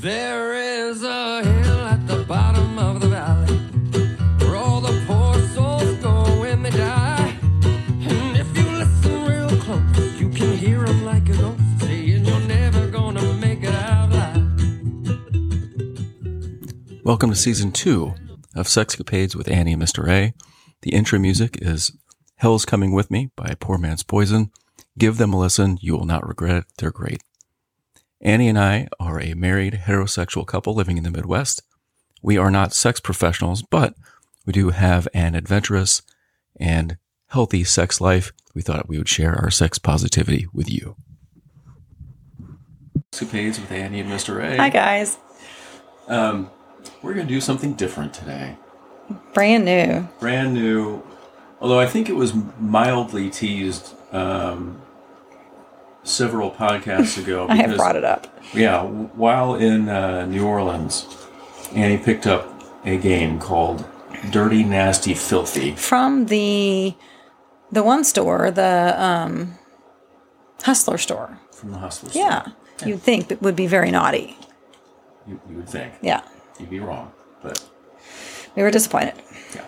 There is a hill at the bottom of the valley where all the poor souls go when they die. And if you listen real close, you can hear 'em like a ghost saying you're never gonna make it out alive. Welcome to season two of Sexcapades with Annie and Mr. A. The intro music is Hell's Coming With Me by Poor Man's Poison. Give them a listen. You will not regret it. They're great. Annie and I are a married heterosexual couple living in the Midwest. We are not sex professionals, but we do have an adventurous and healthy sex life. We thought we would share our sex positivity with you. Sexcapades with Annie and Mr. A. Hi, guys. Um, we're going to do something different today. Brand new. brand new. Although I think it was mildly teased um, several podcasts ago. I have brought it up. Yeah, while in uh, New Orleans, Annie picked up a game called Dirty, Nasty, Filthy. From the the one store, the um, Hustler store. From the Hustler store. Yeah. You'd think it would be very naughty. You, you would think. Yeah. You'd be wrong. But We were disappointed. Yeah.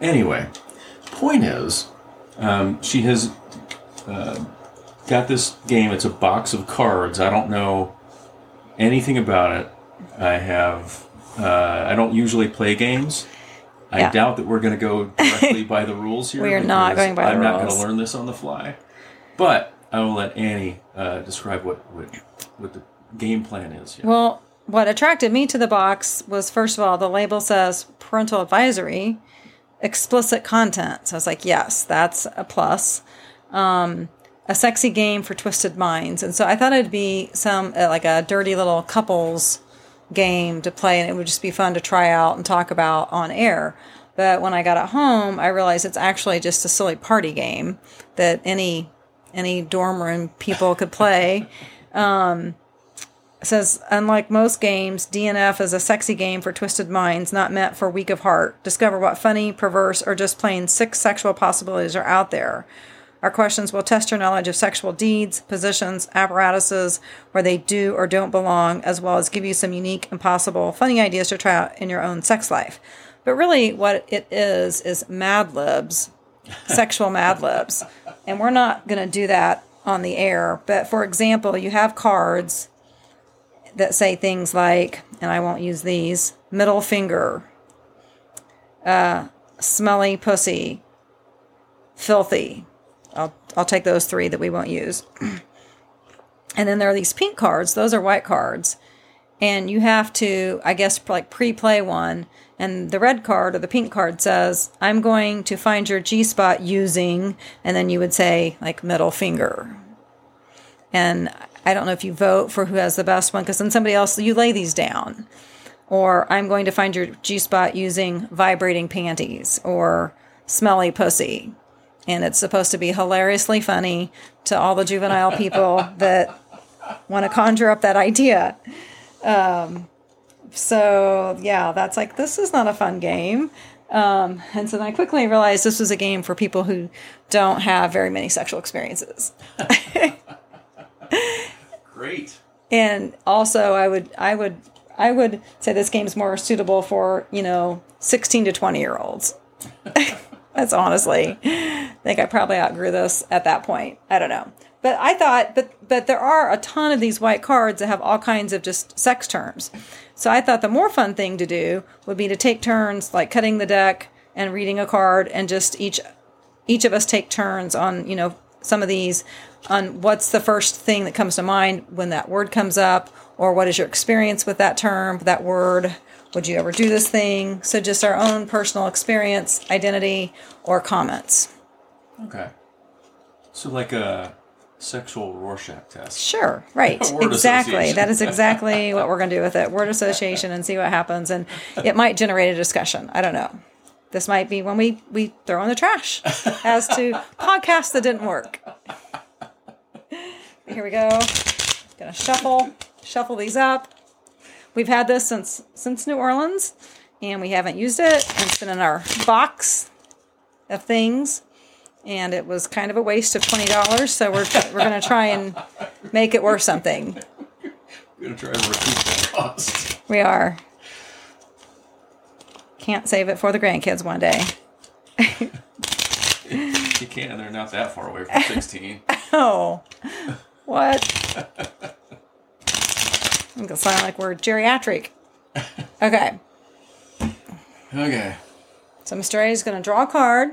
Anyway, point is, um, she has uh, got this game. It's a box of cards. I don't know anything about it. I have. Uh, I don't usually play games. I Yeah. doubt that we're going to go directly by the rules here. We are not going by the I'm not going to learn this on the fly. But I will let Annie uh, describe what, what what the game plan is. here. Well, what attracted me to the box was first of all, the label says parental advisory, explicit content. So I was like, yes, that's a plus. Um, a sexy game for twisted minds. And so I thought it'd be some uh, like a dirty little couples game to play and it would just be fun to try out and talk about on air. But when I got it home, I realized it's actually just a silly party game that any any dorm room people could play. It says, unlike most games, DNF is a sexy game for twisted minds, not meant for weak of heart. Discover what funny, perverse, or just plain sick sexual possibilities are out there. Our questions will test your knowledge of sexual deeds, positions, apparatuses, where they do or don't belong, as well as give you some unique, impossible, funny ideas to try out in your own sex life. But really, what it is, is Mad Libs, sexual Mad Libs. And we're not going to do that on the air. But for example, you have cards that say things like, and I won't use these, middle finger, uh, smelly pussy, filthy. I'll, I'll take those three that we won't use. and then there are these pink cards, those are white cards. And you have to, I guess, like pre play one. And the red card or the pink card says, I'm going to find your G spot using, and then you would say, like, middle finger and I don't know if you vote for who has the best one because then somebody else you lay these down. Or I'm going to find your G spot using vibrating panties or smelly pussy. And it's supposed to be hilariously funny to all the juvenile people that want to conjure up that idea. Um, so, yeah, that's like, this is not a fun game. Um, and so then I quickly realized this was a game for people who don't have very many sexual experiences. Great. and also i would i would i would say this game's more suitable for you know 16 to 20 year olds that's honestly i think i probably outgrew this at that point. I don't know. But i thought but but there are a ton of these white cards that have all kinds of just sex terms. So i thought the more fun thing to do would be to take turns like cutting the deck and reading a card and just each each of us take turns on you know some of these on what's the first thing that comes to mind when that word comes up or what is your experience with that term that word would you ever do this thing? So just our own personal experience identity or comments. Okay. So like a sexual Rorschach test. sure right. Exactly. That is exactly what we're going to do with it. Word association and see what happens. And it might generate a discussion. I don't know. This might be when we we throw in the trash as to podcasts that didn't work. Here we go. Gonna shuffle shuffle these up we've had this since since new orleans and we haven't used it it's been in our box of things and it was kind of a waste of twenty dollars. So we're we're gonna try and make it worth something. We're gonna try to recoup that cost. We are. Can't save it for the grandkids one day. You can't. They're not that far away from 16. Oh, what? I'm gonna sound like we're geriatric. Okay, Okay. so Mr. A is gonna draw a card.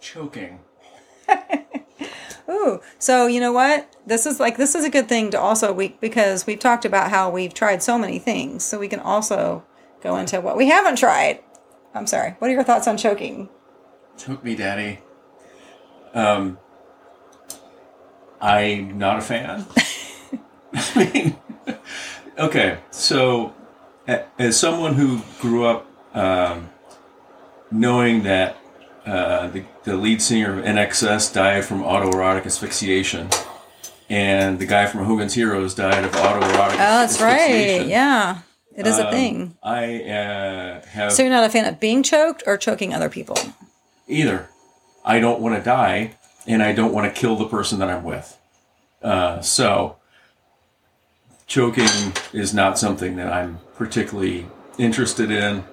Choking. Ooh, so you know what? This is like this is a good thing to also we because we've talked about how we've tried so many things, so we can also go into what we haven't tried. I'm sorry. What are your thoughts on choking? Choke me, daddy. Um, I'm not a fan. I mean, okay, so as someone who grew up um, knowing that uh, the, the lead singer of INXS died from autoerotic asphyxiation, and the guy from Hogan's Heroes died of autoerotic Oh, that's right. Yeah, it is a um, thing. I uh, have So you're not a fan of being choked or choking other people? either. I don't want to die, and I don't want to kill the person that I'm with. Uh, so, choking is not something that I'm particularly interested in.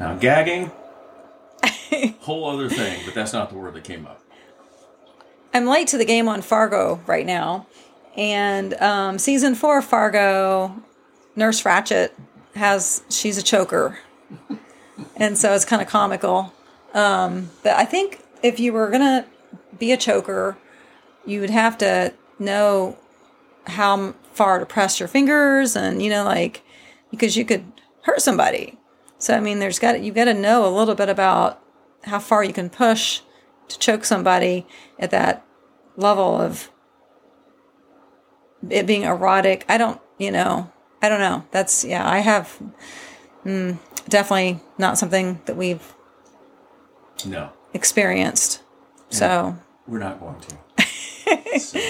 Now, gagging, whole other thing, but that's not the word that came up. I'm late to the game on Fargo right now, and um, season four of Fargo, Nurse Ratched has she's a choker, and so it's kind of comical. Um, but I think if you were gonna be a choker, you would have to know how far to press your fingers, and you know, like because you could hurt somebody. So I mean, there's got you've got to know a little bit about how far you can push to choke somebody at that level of it being erotic. I don't, you know, I don't know. That's yeah. I have mm, definitely not something that we've No, experienced. So we're not going to. so,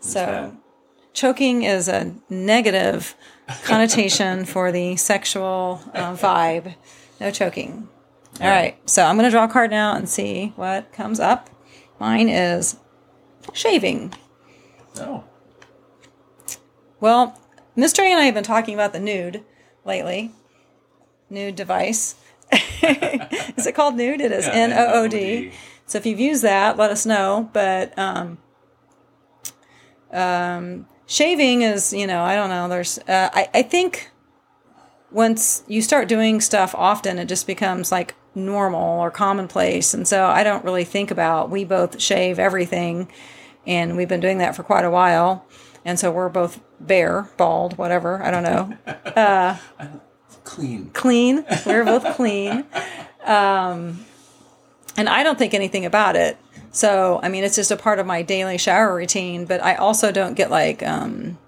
so. Choking is a negative connotation for the sexual um, vibe. No choking. All right. So I'm going to draw a card now and see what comes up. Mine is shaving. Oh. Well, Mr. A and I have been talking about the Nood lately. Nood device. is it called Nood? It is Yeah, N O O D. So if you've used that, let us know. But um, um, shaving is, you know, I don't know. There's, uh, I, I think once you start doing stuff often, it just becomes like normal or commonplace. And so I don't really think about, we both shave everything and we've been doing that for quite a while. And so we're both bare, bald, whatever. I don't know. Clean. clean. We're both clean. Um, and I don't think anything about it. So, I mean, it's just a part of my daily shower routine, but I also don't get like, um,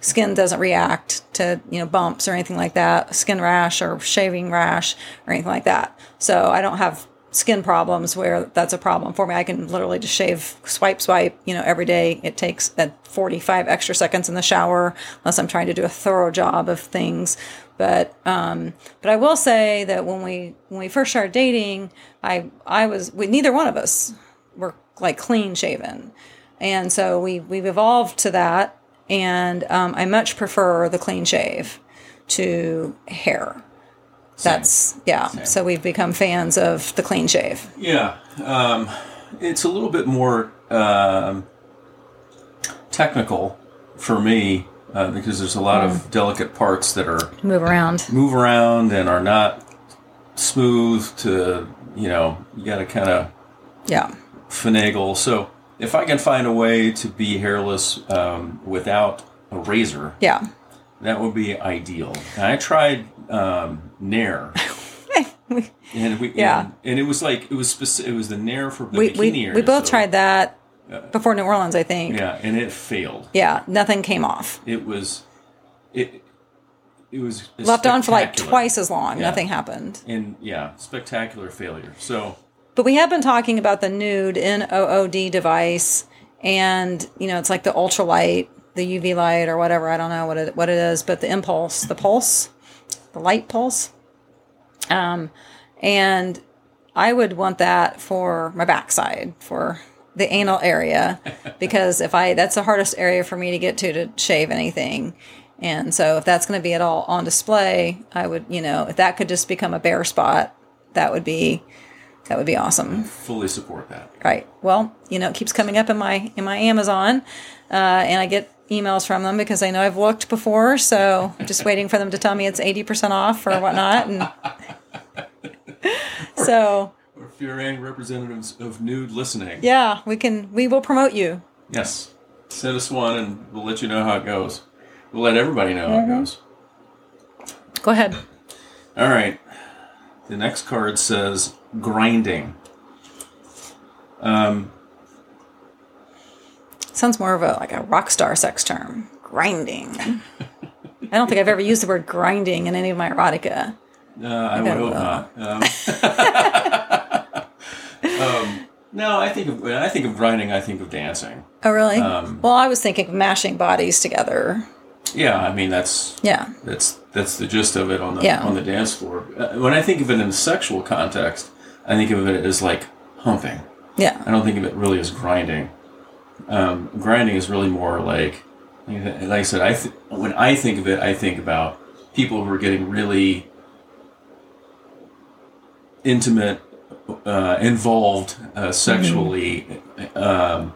skin doesn't react to, you know, bumps or anything like that, skin rash or shaving rash or anything like that. So I don't have skin problems where that's a problem for me. I can literally just shave, swipe, swipe, you know, every day. It takes at 45 extra seconds in the shower unless I'm trying to do a thorough job of things. But um, but I will say that when we when we first started dating, I I was we neither one of us were like clean shaven, and so we we've evolved to that, and um, I much prefer the clean shave to hair. That's yeah. So we've become fans of the clean shave. Yeah, um, it's a little bit more um, technical for me uh, because there's a lot of delicate parts that are Move around. move around and are not smooth to you know you got to kind of Yeah. Finagle. So if I can find a way to be hairless um, without a razor, Yeah. that would be ideal. And I tried um, Nair. And we, Yeah. and, and it was like it was specific. It was the Nair for the We bikini we, ears, we both so- tried that before New Orleans, I think. Yeah, and it failed. Yeah, nothing came off. It was, it, it was Left on for like twice as long. Yeah. Nothing happened. And yeah, spectacular failure. So But we have been talking about the nude NOOD device, and you know, it's like the ultralight, the UV light, or whatever. I don't know what it what it is, but the impulse, the pulse, the light pulse. Um, and I would want that for my backside, for the anal area, because if I that's the hardest area for me to get to to shave anything. And so if that's going to be at all on display, I would, you know, if that could just become a bare spot, that would be that would be awesome. Fully support that. Right. Well, you know, it keeps coming up in my in my Amazon, uh, and I get emails from them because I know I've looked before. So I'm just waiting for them to tell me it's eighty percent off or whatnot. And so Or if you're any representatives of Nood listening, yeah, we can we will promote you. yes, send us one and we'll let you know how it goes. We'll let everybody know how it goes. Go ahead. All right. The next card says grinding. Um, Sounds more of a like a rock star sex term. Grinding. I don't think I've ever used the word grinding in any of my erotica. uh, I would hope not. Um, um, no, I think of when I think of grinding. I think of dancing. Oh, really? Um, well, I was thinking of mashing bodies together. Yeah, I mean that's Yeah. That's that's the gist of it on the Yeah. on the dance floor. Uh, When I think of it in a sexual context, I think of it as like humping. Yeah. I don't think of it really as grinding. Um, grinding is really more like, like I said, I th- when I think of it, I think about people who are getting really intimate, uh, involved uh, sexually um,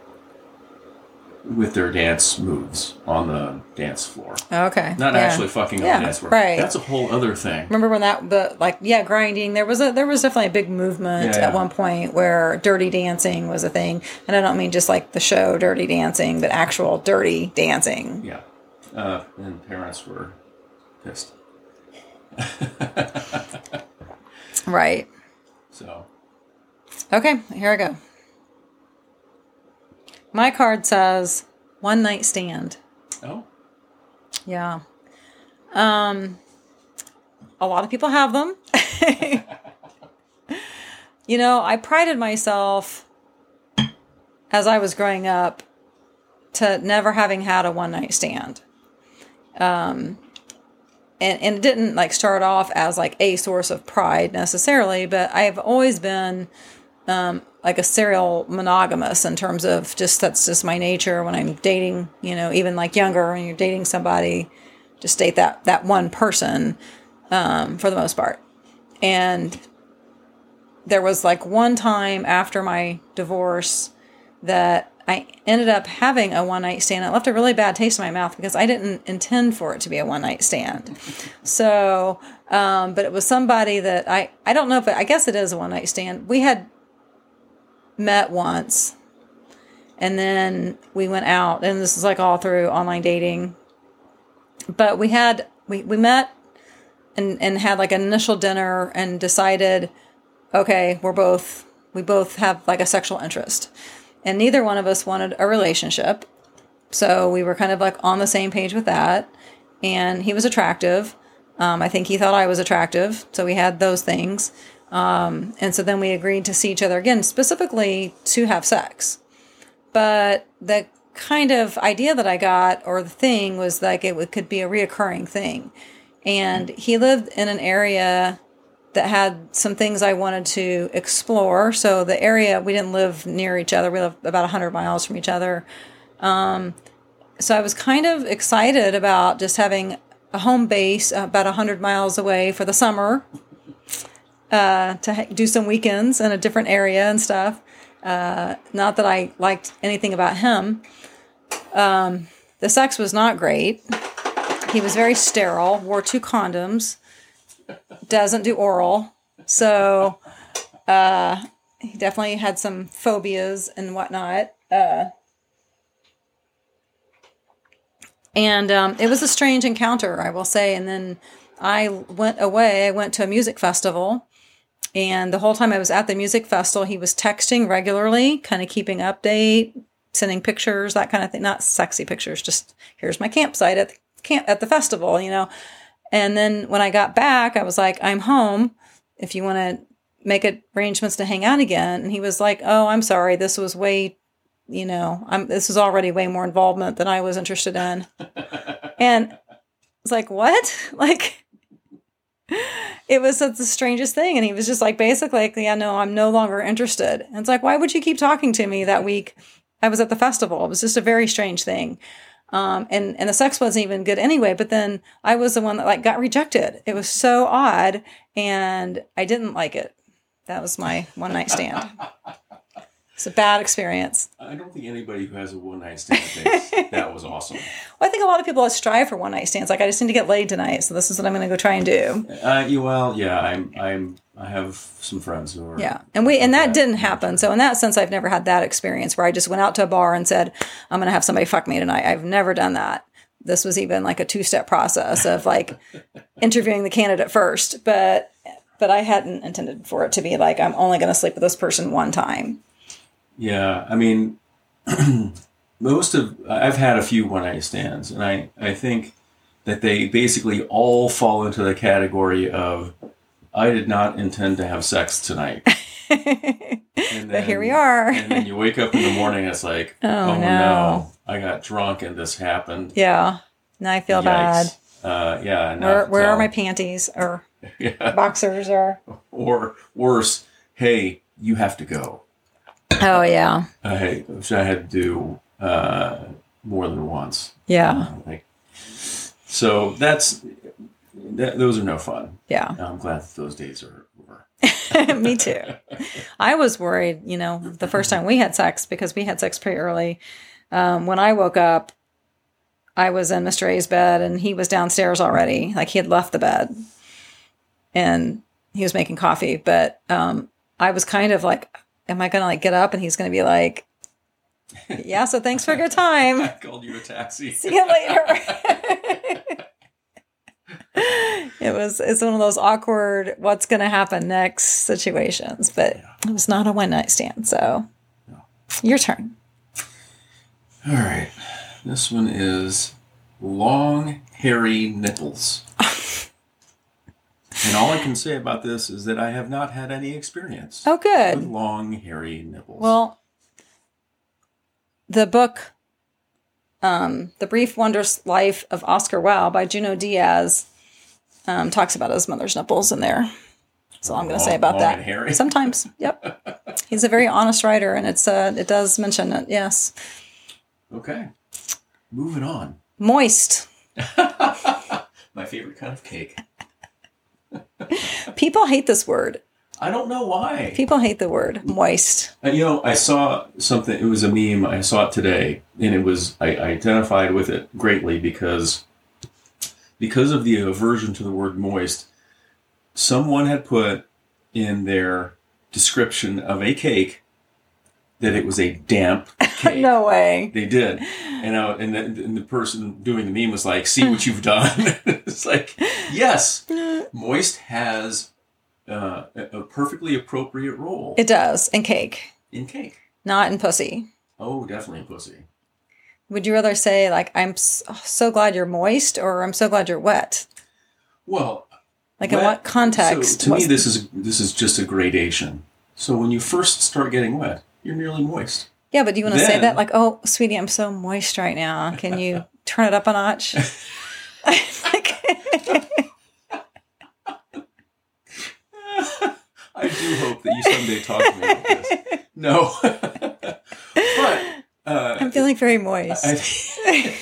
with their dance moves on the dance floor. Okay. Not Yeah. actually fucking on the dance floor. right. That's a whole other thing. Remember when that the like yeah grinding there was a there was definitely a big movement Yeah, yeah. at one point where dirty dancing was a thing and I don't mean just like the show Dirty Dancing but actual dirty dancing. Yeah. Uh, and parents were pissed. Right. So, Okay, here I go. My card says one night stand. oh, Yeah. Um a lot of people have them. you know, I prided myself as I was growing up to never having had a one night stand. Um and, and it didn't like start off as like a source of pride necessarily, but I've always been um, like a serial monogamous in terms of just that's just my nature when I'm dating, you know, even like younger when you're dating somebody, just date that that one person um, for the most part. And there was like one time after my divorce that I ended up having a one night stand. It left a really bad taste in my mouth because I didn't intend for it to be a one night stand. So, um, but it was somebody that I, I don't know if it, I guess it is a one night stand. We had met once and then we went out and this is like all through online dating. But we had, we, we met and, and had like an initial dinner and decided, okay, we're both, we both have like a sexual interest and neither one of us wanted a relationship. So we were kind of like on the same page with that. And he was attractive. Um, I think he thought I was attractive. So we had those things. Um, and so then we agreed to see each other again, specifically to have sex. But the kind of idea that I got or the thing was like it could be a reoccurring thing. And he lived in an area that had some things I wanted to explore. So the area we didn't live near each other; we lived about hundred miles from each other. Um, so I was kind of excited about just having a home base about hundred miles away for the summer uh, to do some weekends in a different area and stuff. Uh, not that I liked anything about him. Um, the sex was not great. He was very sterile. Wore two condoms doesn't do oral. So uh, he definitely had some phobias and whatnot. Uh, and um, it was a strange encounter, I will say. And then I went away. I went to a music festival. And the whole time I was at the music festival, he was texting regularly, kind of keeping update, sending pictures, that kind of thing. Not sexy pictures, just here's my campsite at the camp at the festival, you know. And then when I got back, I was like, I'm home. If you want to make arrangements to hang out again. And he was like, Oh, I'm sorry. This was way, you know, I'm, this was already way more involvement than I was interested in. and it's like, what? Like, it was the strangest thing. And he was just like, basically, like, yeah, no, I'm no longer interested. And it's like, why would you keep talking to me that week? I was at the festival. It was just a very strange thing. Um, and and the sex wasn't even good anyway. But then I was the one that like got rejected. It was so odd, and I didn't like it. That was my one night stand. It's a bad experience. I don't think anybody who has a one night stand thinks that was awesome. Well, I think a lot of people strive for one night stands. Like I just need to get laid tonight, so this is what I'm going to go try and do. Uh, you, well, yeah, I'm, I'm, I have some friends who are. Yeah, and we and that didn't happen. So in that sense, I've never had that experience where I just went out to a bar and said, "I'm going to have somebody fuck me tonight." I've never done that. This was even like a two step process of like interviewing the candidate first, but but I hadn't intended for it to be like I'm only going to sleep with this person one time. Yeah, I mean, most of I've had a few one night stands, and I I think that they basically all fall into the category of I did not intend to have sex tonight. And But here we are. and then you wake up in the morning, it's like, Oh, oh, no. no. I got drunk and this happened. Yeah, now I feel bad. Uh, yeah. Where have are my panties or Yeah. boxers or? Or worse, hey, you have to go. Oh yeah, I, which I had to do uh, more than once. yeah, Like, so that's that, those are no fun. yeah. I'm glad that those days are over. Me too. I was worried, you know, the first time we had sex because we had sex pretty early. Um, when I woke up, I was in Mr. A's bed and he was downstairs already. Like he had left the bed and he was making coffee. But um, I was kind of like, am I going to like get up and he's going to be like, yeah, so thanks for your time. I called you a taxi. See you later. it was it's one of those awkward what's going to happen next situations, but it was not a one night stand. So your turn. All right. This one is long, hairy nipples. and all I can say about this is that I have not had any experience Oh, with good. long, hairy nipples. Well, the book, um, "The Brief Wondrous Life of Oscar Wilde" by Junot Diaz, um, talks about his mother's nipples in there. That's all I'm going to say about that. Sometimes, yep. He's a very honest writer, and it's uh, it does mention it. Yes, okay. Moving on. moist. My favorite kind of cake. People hate this word. I don't know why. People hate the word moist. Uh, You know, I saw something. It was a meme. I saw it today, and it was I, I identified with it greatly because because of the aversion to the word moist. Someone had put in their description of a cake that it was a damp cake. No way. They did, and uh, and, the, and the person doing the meme was like, "See what you've done." it's like, yes, moist has uh, a perfectly appropriate role It does in cake, in cake. not in pussy. Oh, definitely pussy. Would you rather say like I'm so glad you're moist or I'm so glad you're wet? Well, Like in what context? So to me, this is this is just a gradation. So when you first start getting wet, you're nearly moist. yeah, but do you want to say that like, oh, sweetie, I'm so moist right now. Can you turn it up a notch? I do hope that you someday talk to me about this. No, but uh, I'm feeling very moist. I,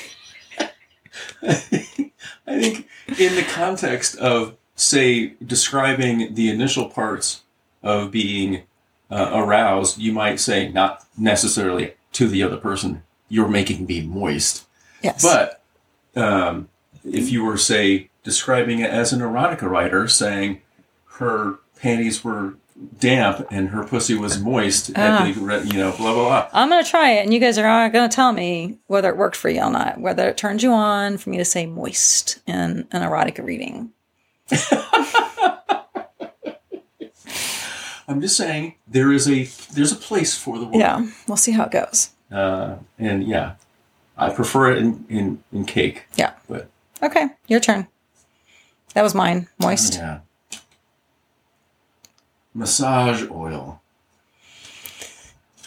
I think in the context of, say, describing the initial parts of being uh, aroused, you might say, not necessarily to the other person, you're making me moist. yes. But um, if you were, say, describing it as an erotica writer, saying her panties were damp and her pussy was moist, Ah. at the, you know, blah, blah, blah. I'm gonna try it, and you guys are going to tell me whether it worked for you or not, whether it turned you on for me to say moist in an erotica reading. I'm just saying there is a there's a place for the. Yeah, we'll see how it goes. Uh, and yeah, I prefer it in, in, in cake. Yeah. But Okay, your turn. That was mine. Moist. yeah. Massage oil.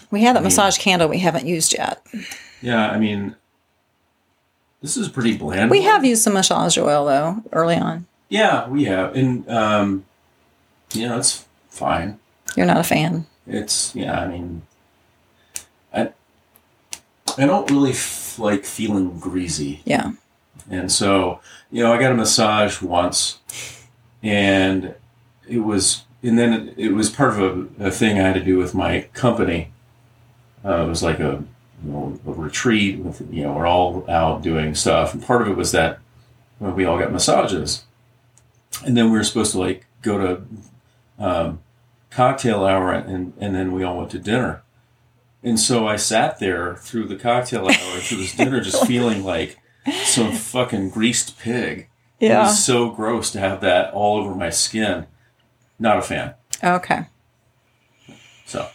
We have that massage candle we haven't used yet. Yeah, I mean, this is pretty bland. We have used some massage oil though early on. Yeah, we have, and um, you know, it's fine. You're not a fan. It's yeah. I mean, I I don't really f- like feeling greasy. Yeah. And so, you know, I got a massage once, and it was, and then it, it was part of a, a thing I had to do with my company. Uh, it was like a, you know, a retreat with, you know, we're all out doing stuff, and part of it was that well, we all got massages, and then we were supposed to like go to um, cocktail hour, and and then we all went to dinner. And so I sat there through the cocktail hour through this dinner, just feeling like some fucking greased pig. It Yeah. was so gross to have that all over my skin. Not a fan. Okay. So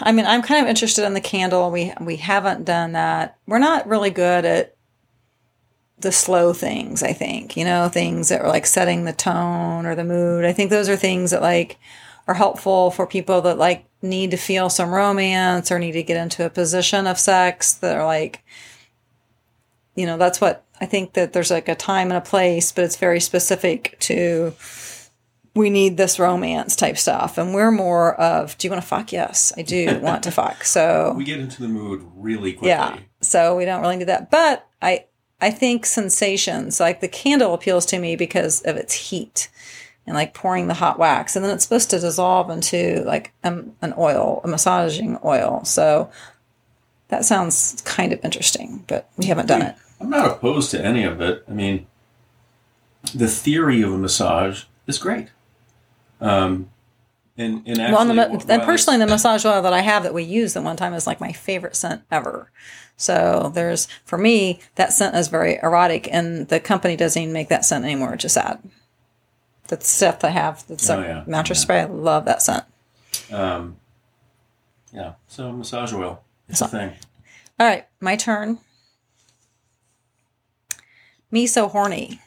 I mean, I'm kind of interested in the candle. We we haven't done that. We're not really good at the slow things, I think. You know, things that are like setting the tone or the mood. I think those are things that like are helpful for people that like need to feel some romance or need to get into a position of sex that are like you know, that's what I think that there's like a time and a place, but it's very specific to we need this romance type stuff. And we're more of, do you want to fuck? Yes, I do want to fuck. So we get into the mood really quickly. yeah, so we don't really do that. But I, I think sensations like the candle appeals to me because of its heat and like pouring the hot wax, and then it's supposed to dissolve into like um, an oil, a massaging oil. So that sounds kind of interesting, but we haven't done it. I'm not opposed to any of it. I mean, the theory of a massage is great. Um, and and actually, Well, and, the, while and personally, the massage oil that I have that we used at one time is like my favorite scent ever. So there's for me that scent is very erotic, and the company doesn't even make that scent anymore, which is sad. The stuff I have, that's Oh, a yeah. mattress spray. I love that scent. um, yeah. So massage oil, it's a thing. All right, my turn. Me so horny.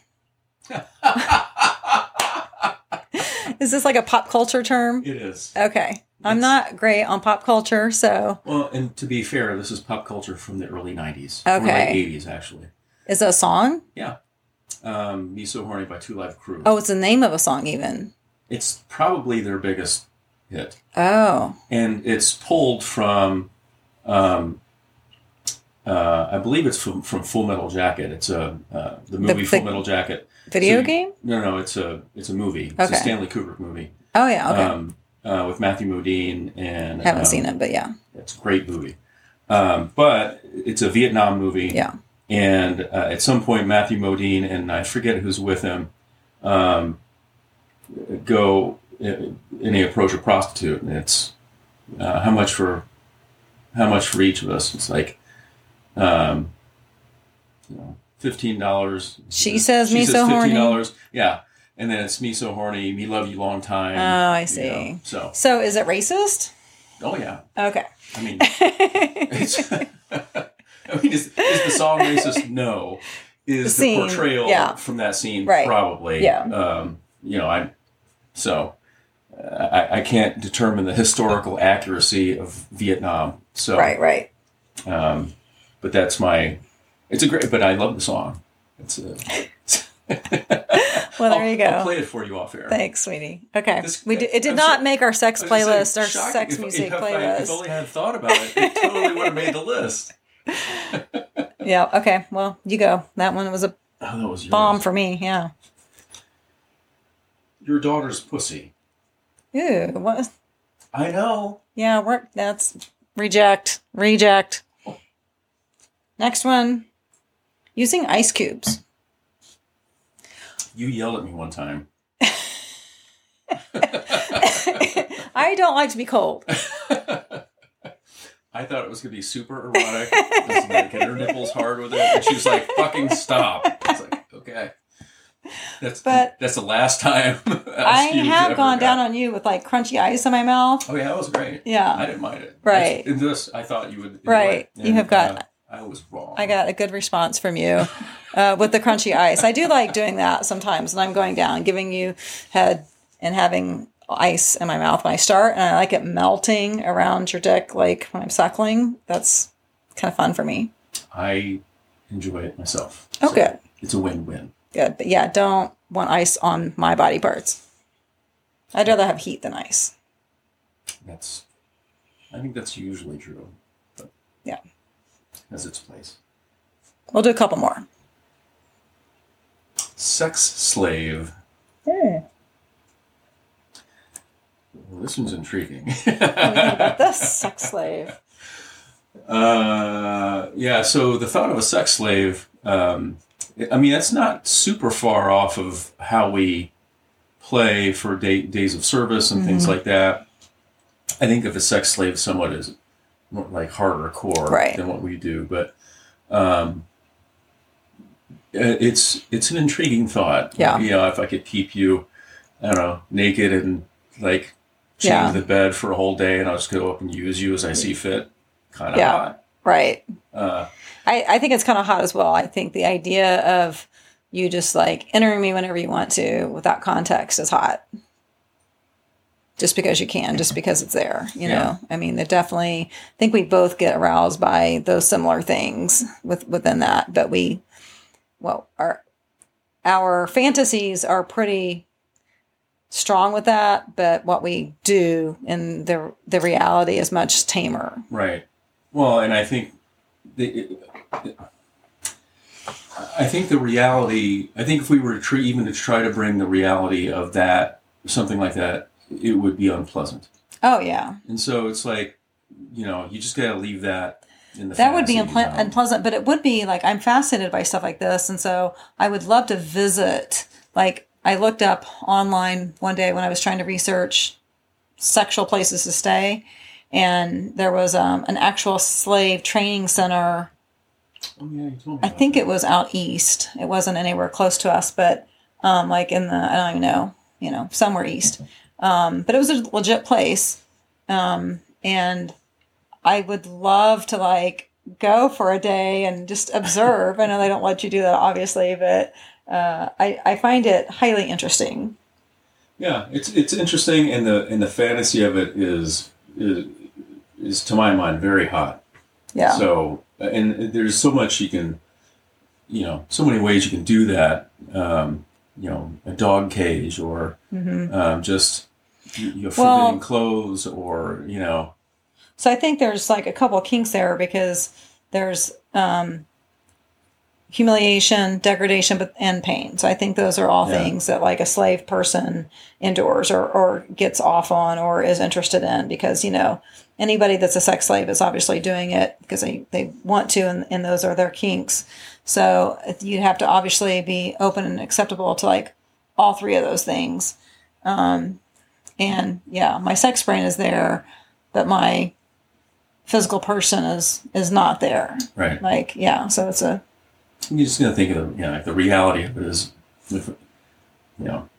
is this like a pop culture term? It is. Okay, I'm not great on pop culture, so Well, and to be fair, this is pop culture from the early '90s, or Okay. late '80s, actually. is it a song? Yeah. Um, Me So Horny by Two Live Crew. Oh, it's the name of a song, even. It's probably their biggest hit. Oh, And it's pulled from, um, uh, I believe it's from, from Full Metal Jacket. It's a, uh, the movie the- Full Metal Jacket. video So- game? No, no, it's a, it's a movie. It's Okay. a Stanley Kubrick movie. Oh, yeah. Okay. Um, uh, with Matthew Modine and Haven't um, seen it, but yeah. It's a great movie. Um, but it's a Vietnam movie. Yeah. And uh, at some point, Matthew Modine and I forget who's with him um, go uh, and they approach a prostitute, and it's uh, how much for how much for each of us. It's like um, you know, fifteen dollars. She says, "Me so horny." Fifteen dollars. Yeah. And then it's me so horny. Me love you long time. Oh, I you see. know, so, So is it racist? oh yeah. Okay. I mean, it's, I mean, is, is the song racist? No. Is The the, portrayal yeah. from that scene Right. probably? Yeah. Um, you know, I so uh, I, I can't determine the historical accuracy of Vietnam. So, Right, right. Um, but that's my. It's a great, but I love the song. It's a. Well, there you go. I'll play it for you off air. Thanks, sweetie. Okay. This- we it did I'm not sure- make our sex I was gonna playlist, say, our shocking. sex If- music if, I, if only I had thought about it, it totally would have made the list. Yeah. Okay. Well, you go. That one was a Oh, that was yours. bomb for me. Yeah. Your daughter's pussy. Ew. What? I know. Yeah. We're that's reject. Reject. Next one. Using ice cubes. You yelled at me one time. I don't like to be cold. I thought it was gonna be super erotic. Was like get her nipples hard with it, and she was like, "Fucking stop!" It's like, okay, that's But- that's the last time. I have gone down on you with like crunchy ice in my mouth. Oh yeah, that was great. Yeah. I didn't mind it. Right. That's- In this, I thought you would. Right. You have got- uh, I was wrong. I got a good response from you uh, with the crunchy ice. I do like doing that sometimes when I'm going down, giving you head and having ice in my mouth when I start, and I like it melting around your dick, like when I'm suckling. That's kind of fun for me. I enjoy it myself. Oh, good, It's a win-win. good. But yeah, don't want ice on my body parts. I'd rather have heat than ice. That's. I think that's usually true. But Yeah. has its place. We'll do a couple more. Sex slave. Hmm. Well, this one's intriguing. What do you think about this sex slave? uh, yeah, so the thought of a sex slave, um, I mean, that's not super far off of how we play for day, days of service and Mm-hmm. things like that. I think of a sex slave somewhat as more like harder core Right. than what we do, but um, it's it's an intriguing thought. Yeah. you know, if I could keep you, I don't know, naked and like chained Yeah. the bed for a whole day, and I'll just go up and use you as I see fit. Kind of Yeah. hot. Right. Uh, I, I think it's kind of hot as well. I think the idea of you just like entering me whenever you want to without context is hot. Just because you can, just because it's there, you Yeah. know. I mean, they definitely I think we both get aroused by those similar things with within that, but we well, our our fantasies are pretty strong with that, but what we do in the the reality is much tamer. Right. Well, and I think the, I think the reality. I think if we were to try, even to try to bring the reality of that something like that, it would be unpleasant. Oh yeah. And so it's like, you know, you just got to leave that in the. That would be unple- unpleasant, but it would be like I'm fascinated by stuff like this, and so I would love to visit. Like I looked up online one day when I was trying to research sexual places to stay, and there was um, an actual slave training center. Oh, yeah, you told me I think that. it was out east. It wasn't anywhere close to us, but um, like in the I don't even know, you know, somewhere east. Um, but it was a legit place, um, and I would love to like go for a day and just observe. I know they don't let you do that, obviously, but uh, I I find it highly interesting. Yeah, it's it's interesting, and the and the fantasy of it is is, is to my mind very hot. Yeah, So, and there's so much you can, you know, so many ways you can do that. Um, you know, a dog cage or um, just you know, Mm-hmm. Well- clothes or, you know, So I think there's like a couple of kinks there because there's um, humiliation, degradation, but and pain. So I think those are all Yeah. things that like a slave person endures or, or gets off on or is interested in because you know anybody that's a sex slave is obviously doing it because they, they want to and, and those are their kinks. So you'd have to obviously be open and acceptable to like all three of those things. Um, and yeah, my sex brain is there, but my physical person is is not there. right. Like yeah, so it's a You're just going to think of, you know, like the reality of it is, if, you know,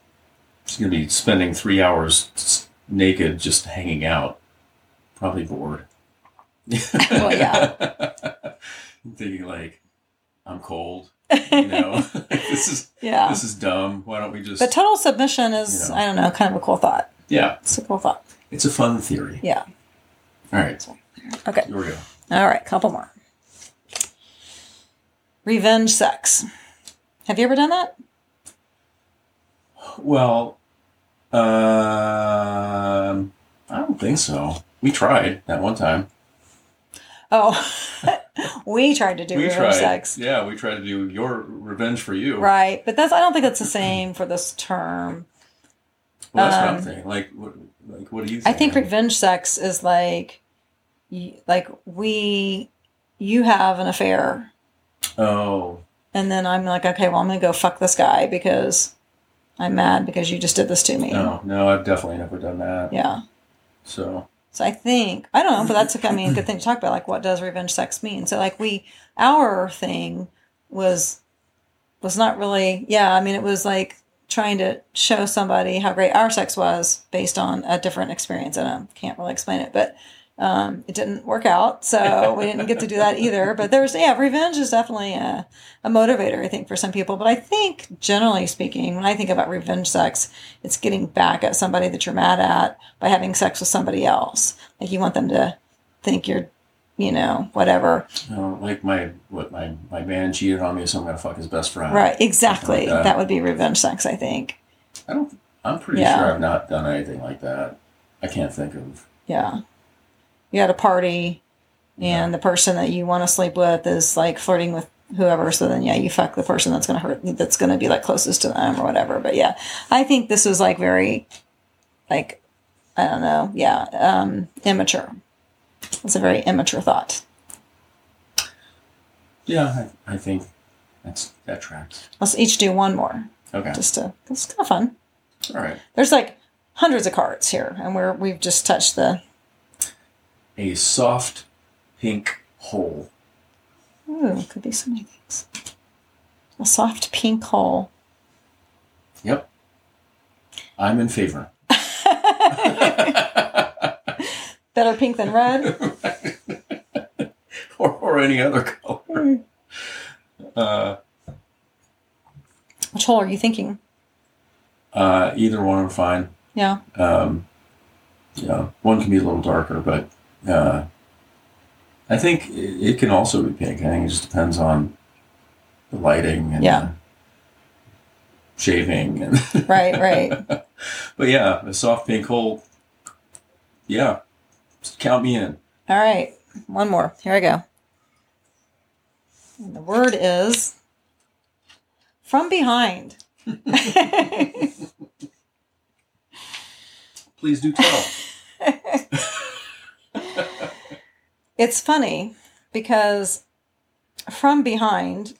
it's going to be spending three hours naked just hanging out, probably bored. well yeah. thinking like, I'm cold. You know, this is Yeah. this is dumb. Why don't we just? But total submission is You know. I don't know, kind of a cool thought. yeah, It's a cool thought. it's a fun theory. Yeah. All right, Okay. here we go. All right, couple more. Revenge sex. Have you ever done that? Well, um, I don't think so. We tried that one time. Oh, we tried to do we revenge tried. sex. Yeah, we tried to do your revenge for you. Right, but that's I don't think that's the same for this term. Well, that's what I'm Um, thinking. Like, what, like, what do you? I think? think revenge sex is like, like we, you have an affair, Oh, and then I'm like, okay, well, I'm gonna go fuck this guy because I'm mad because you just did this to me. no, no, I've definitely never done that. Yeah. So, So I think I don't know, but that's I mean a good thing to talk about. Like, what does revenge sex mean? So like we, our thing was was not really. Yeah, I mean it was like trying to show somebody how great our sex was based on a different experience, and I can't really explain it, but. Um, it didn't work out, so we didn't get to do that either. But there's, yeah, revenge is definitely a, a motivator, I think, for some people. But I think, generally speaking, when I think about revenge sex, it's getting back at somebody that you're mad at by having sex with somebody else. Like you want them to think you're, you know, whatever. know, like my what my my man cheated on me, so I'm gonna fuck his best friend. Right, exactly. Like that. that would be revenge sex, I think. I don't. I'm pretty Yeah. sure I've not done anything like that. I can't think of. Yeah. You had a party and the person that you want to sleep with is like flirting with whoever. So then, yeah, you fuck the person that's going to hurt, that's going to be like closest to them or whatever. But yeah, I think this was like very, like, I don't know, yeah, um, immature. It's a very immature thought. Yeah, I, I think that's that tracks. Let's each do one more, Okay. just to. It's kind of fun. All right. There's like hundreds of cards here, and we're we've just touched the. A soft pink hole. Ooh, could be so many things. A soft pink hole. Yep. I'm in favor. Better pink than red. or, or any other color. Uh, Which hole are you thinking? uh, either one are fine. Yeah. Um, yeah, one can be a little darker, but uh, I think it, it can also be pink. I think it just depends on the lighting and Yeah. shaving. And Right. Right. but yeah, a soft pink hole. Yeah, just count me in. All right. One more. Here I go. And the word is from behind. Please do tell. It's funny because from behind,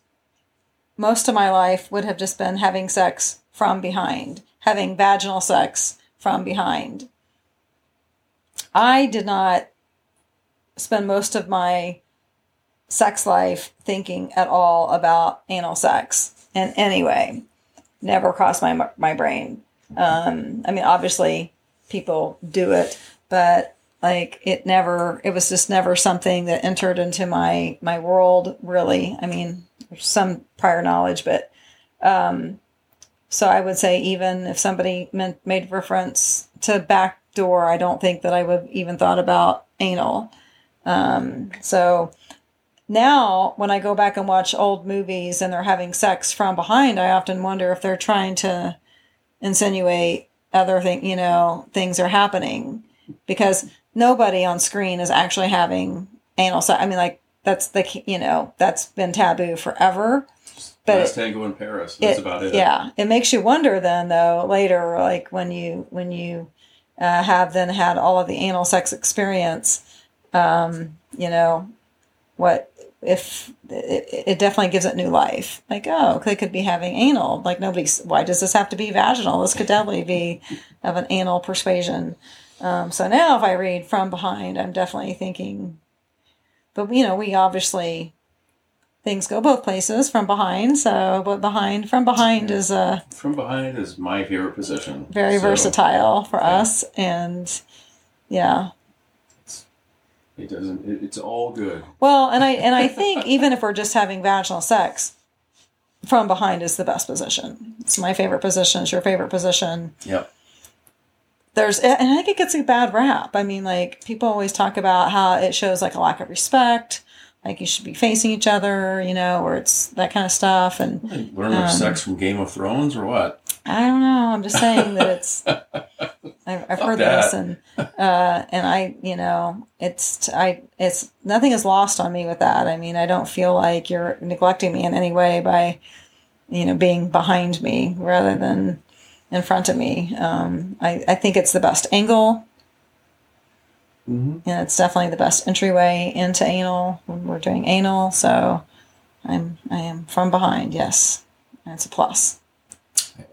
most of my life would have just been having sex from behind, having vaginal sex from behind. I did not spend most of my sex life thinking at all about anal sex in any way. Never crossed my my brain. Um, I mean, obviously, people do it, but like it never. It was just never something that entered into my my world. Really, I mean, some prior knowledge, but um, so I would say even if somebody meant made reference to back door I don't think that I would even thought about anal. Um, so now when I go back and watch old movies and they're having sex from behind, I often wonder if they're trying to insinuate other thing, you know, things are happening because nobody on screen is actually having anal sex. I mean, like that's the, you know, that's been taboo forever. But Last it- Tango in Paris. That's about it. yeah, it makes you wonder then though later, like when you when you uh, have then had all of the anal sex experience, um, you know, what if it, it definitely gives it new life? Like oh, they could be having anal. Like nobody's. Why does this have to be vaginal? This could definitely be of an anal persuasion. Um, so now if I read from behind, I'm definitely thinking. But you know, we obviously things go both places from behind. So, but behind from behind is uh, From behind is my favorite position. very So versatile for yeah. us, and yeah. It doesn't. It, it's all good. Well, and I and I think even if we're just having vaginal sex, from behind is the best position. It's my favorite position. It's your favorite position. Yep. There's and I think it gets a bad rap. I mean, like people always talk about how it shows like a lack of respect. Like you should be facing each other, you know, or it's that kind of stuff. And Learn Um, sex from Game of Thrones or what? I don't know. I'm just saying that it's. I've, I've heard that. this, and uh, and I, you know, it's I, it's nothing is lost on me with that. I mean, I don't feel like you're neglecting me in any way by, you know, being behind me rather than in front of me. Um, I, I think it's the best angle, Mm-hmm. and it's definitely the best entryway into anal when we're doing anal. So, I'm I am from behind. Yes, that's a plus.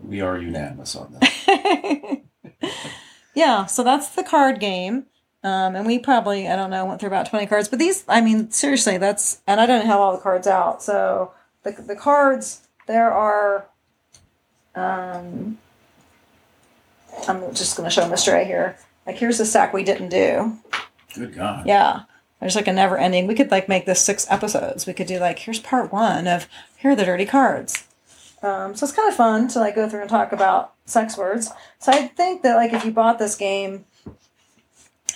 We are unanimous on that. yeah, so that's the card game. Um, and we probably, I don't know, went through about 20 cards. But these, I mean, seriously, that's, and I don't have all the cards out. So the, the cards, there are, um, I'm just going to show Mr. A here. Like, here's the stack we didn't do. Good God. Yeah. There's like a never ending. We could like make this six episodes. We could do like, here's part one of here are the dirty cards. Um, so it's kind of fun to like go through and talk about sex words. So I think that like if you bought this game,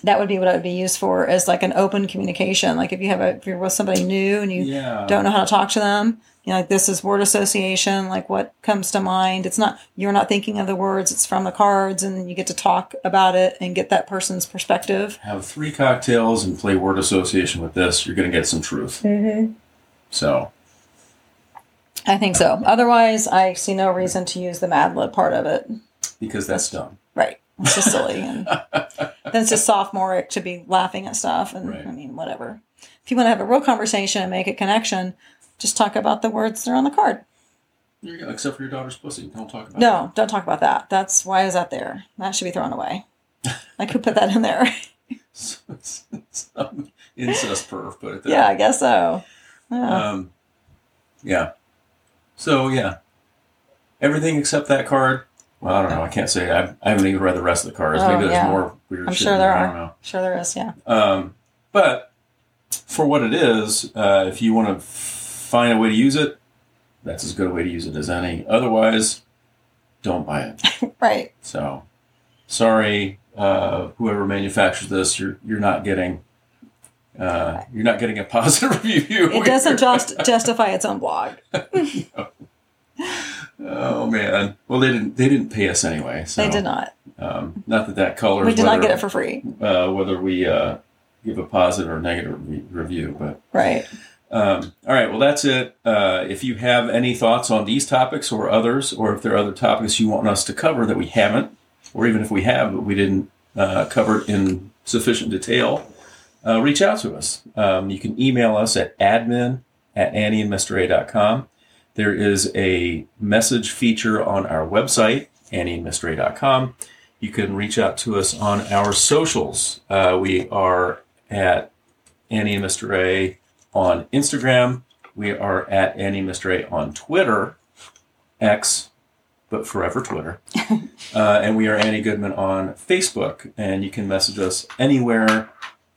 that would be what it would be used for as like an open communication. Like if you have a if you're with somebody new and you Yeah. don't know how to talk to them, you know, like this is word association, like what comes to mind. It's not, you're not thinking of the words, it's from the cards, and you get to talk about it and get that person's perspective. Have three cocktails and play word association with this. You're going to get some truth. Mm-hmm. So, I think so. Otherwise, I see no reason to use the Mad Lib part of it. because that's dumb. It's just silly. And then it's just sophomoric to be laughing at stuff. And Right. I mean, whatever. If you want to have a real conversation and make a connection, just talk about the words that are on the card. There you go. Except for your daughter's pussy. Don't talk about No, don't talk about that. That's why is that there? That should be thrown away. Like who put that in there? Some incest perv put it there. yeah, I guess so. Yeah. Um, yeah. So yeah, everything except that card. Well, I don't know. I can't say. I, I haven't even read the rest of the cards. Oh, Maybe there's yeah. more weird I'm shit. sure there I are. don't know. Sure there is. Yeah. Um, but for what it is, uh, if you want to find a way to use it, that's as good a way to use it as any. Otherwise, don't buy it. Right. So, sorry, uh, whoever manufactures this, you're you're not getting. Uh, you're not getting a positive review. It doesn't just justify its own blog. Oh man. Well, they didn't. They didn't pay us anyway. So, They did not. Um, not that that colors. We did not get it for free. uh, whether we uh, give a positive or negative re- review. But Right. um, all right. Well, that's it. Uh, if you have any thoughts on these topics or others, or if there are other topics you want us to cover that we haven't, or even if we have but we didn't uh, cover it in sufficient detail, uh, reach out to us. Um, you can email us at admin at annieandmra.com. There is a message feature on our website, annieandmra.com. You can reach out to us on our socials. Uh, we are at Annie and Mr. A on Instagram. We are at Annie and Mr. A on Twitter, X, but forever Twitter. uh, and we are Annie Goodman on Facebook. And you can message us anywhere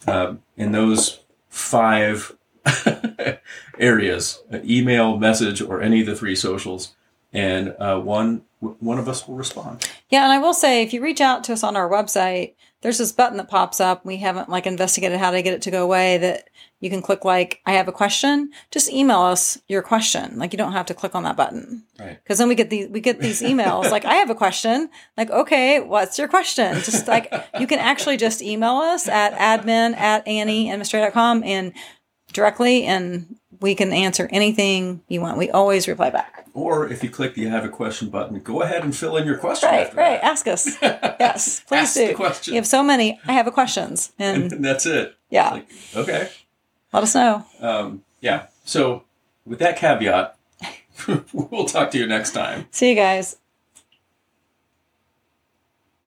uh, in those five areas uh, email, message, or any of the three socials. And uh, one one of us will respond. Yeah, and I will say if you reach out to us on our website, there's this button that pops up. We haven't like investigated how to get it to go away that you can click like I have a question. Just email us your question. Like you don't have to click on that button. Right. Cuz then we get these we get these emails like I have a question. Like okay, what's your question? Just like you can actually just email us at admin at Annie and and directly and we can answer anything you want. We always reply back. Or if you click the "I have a question" button, go ahead and fill in your question. Right, after right. that. Ask us. Yes, please Ask do. the question. You have so many. I have a questions, and And that's it. yeah, Like, okay. let us know. Um, yeah. So with that caveat, we'll talk to you next time. See you guys.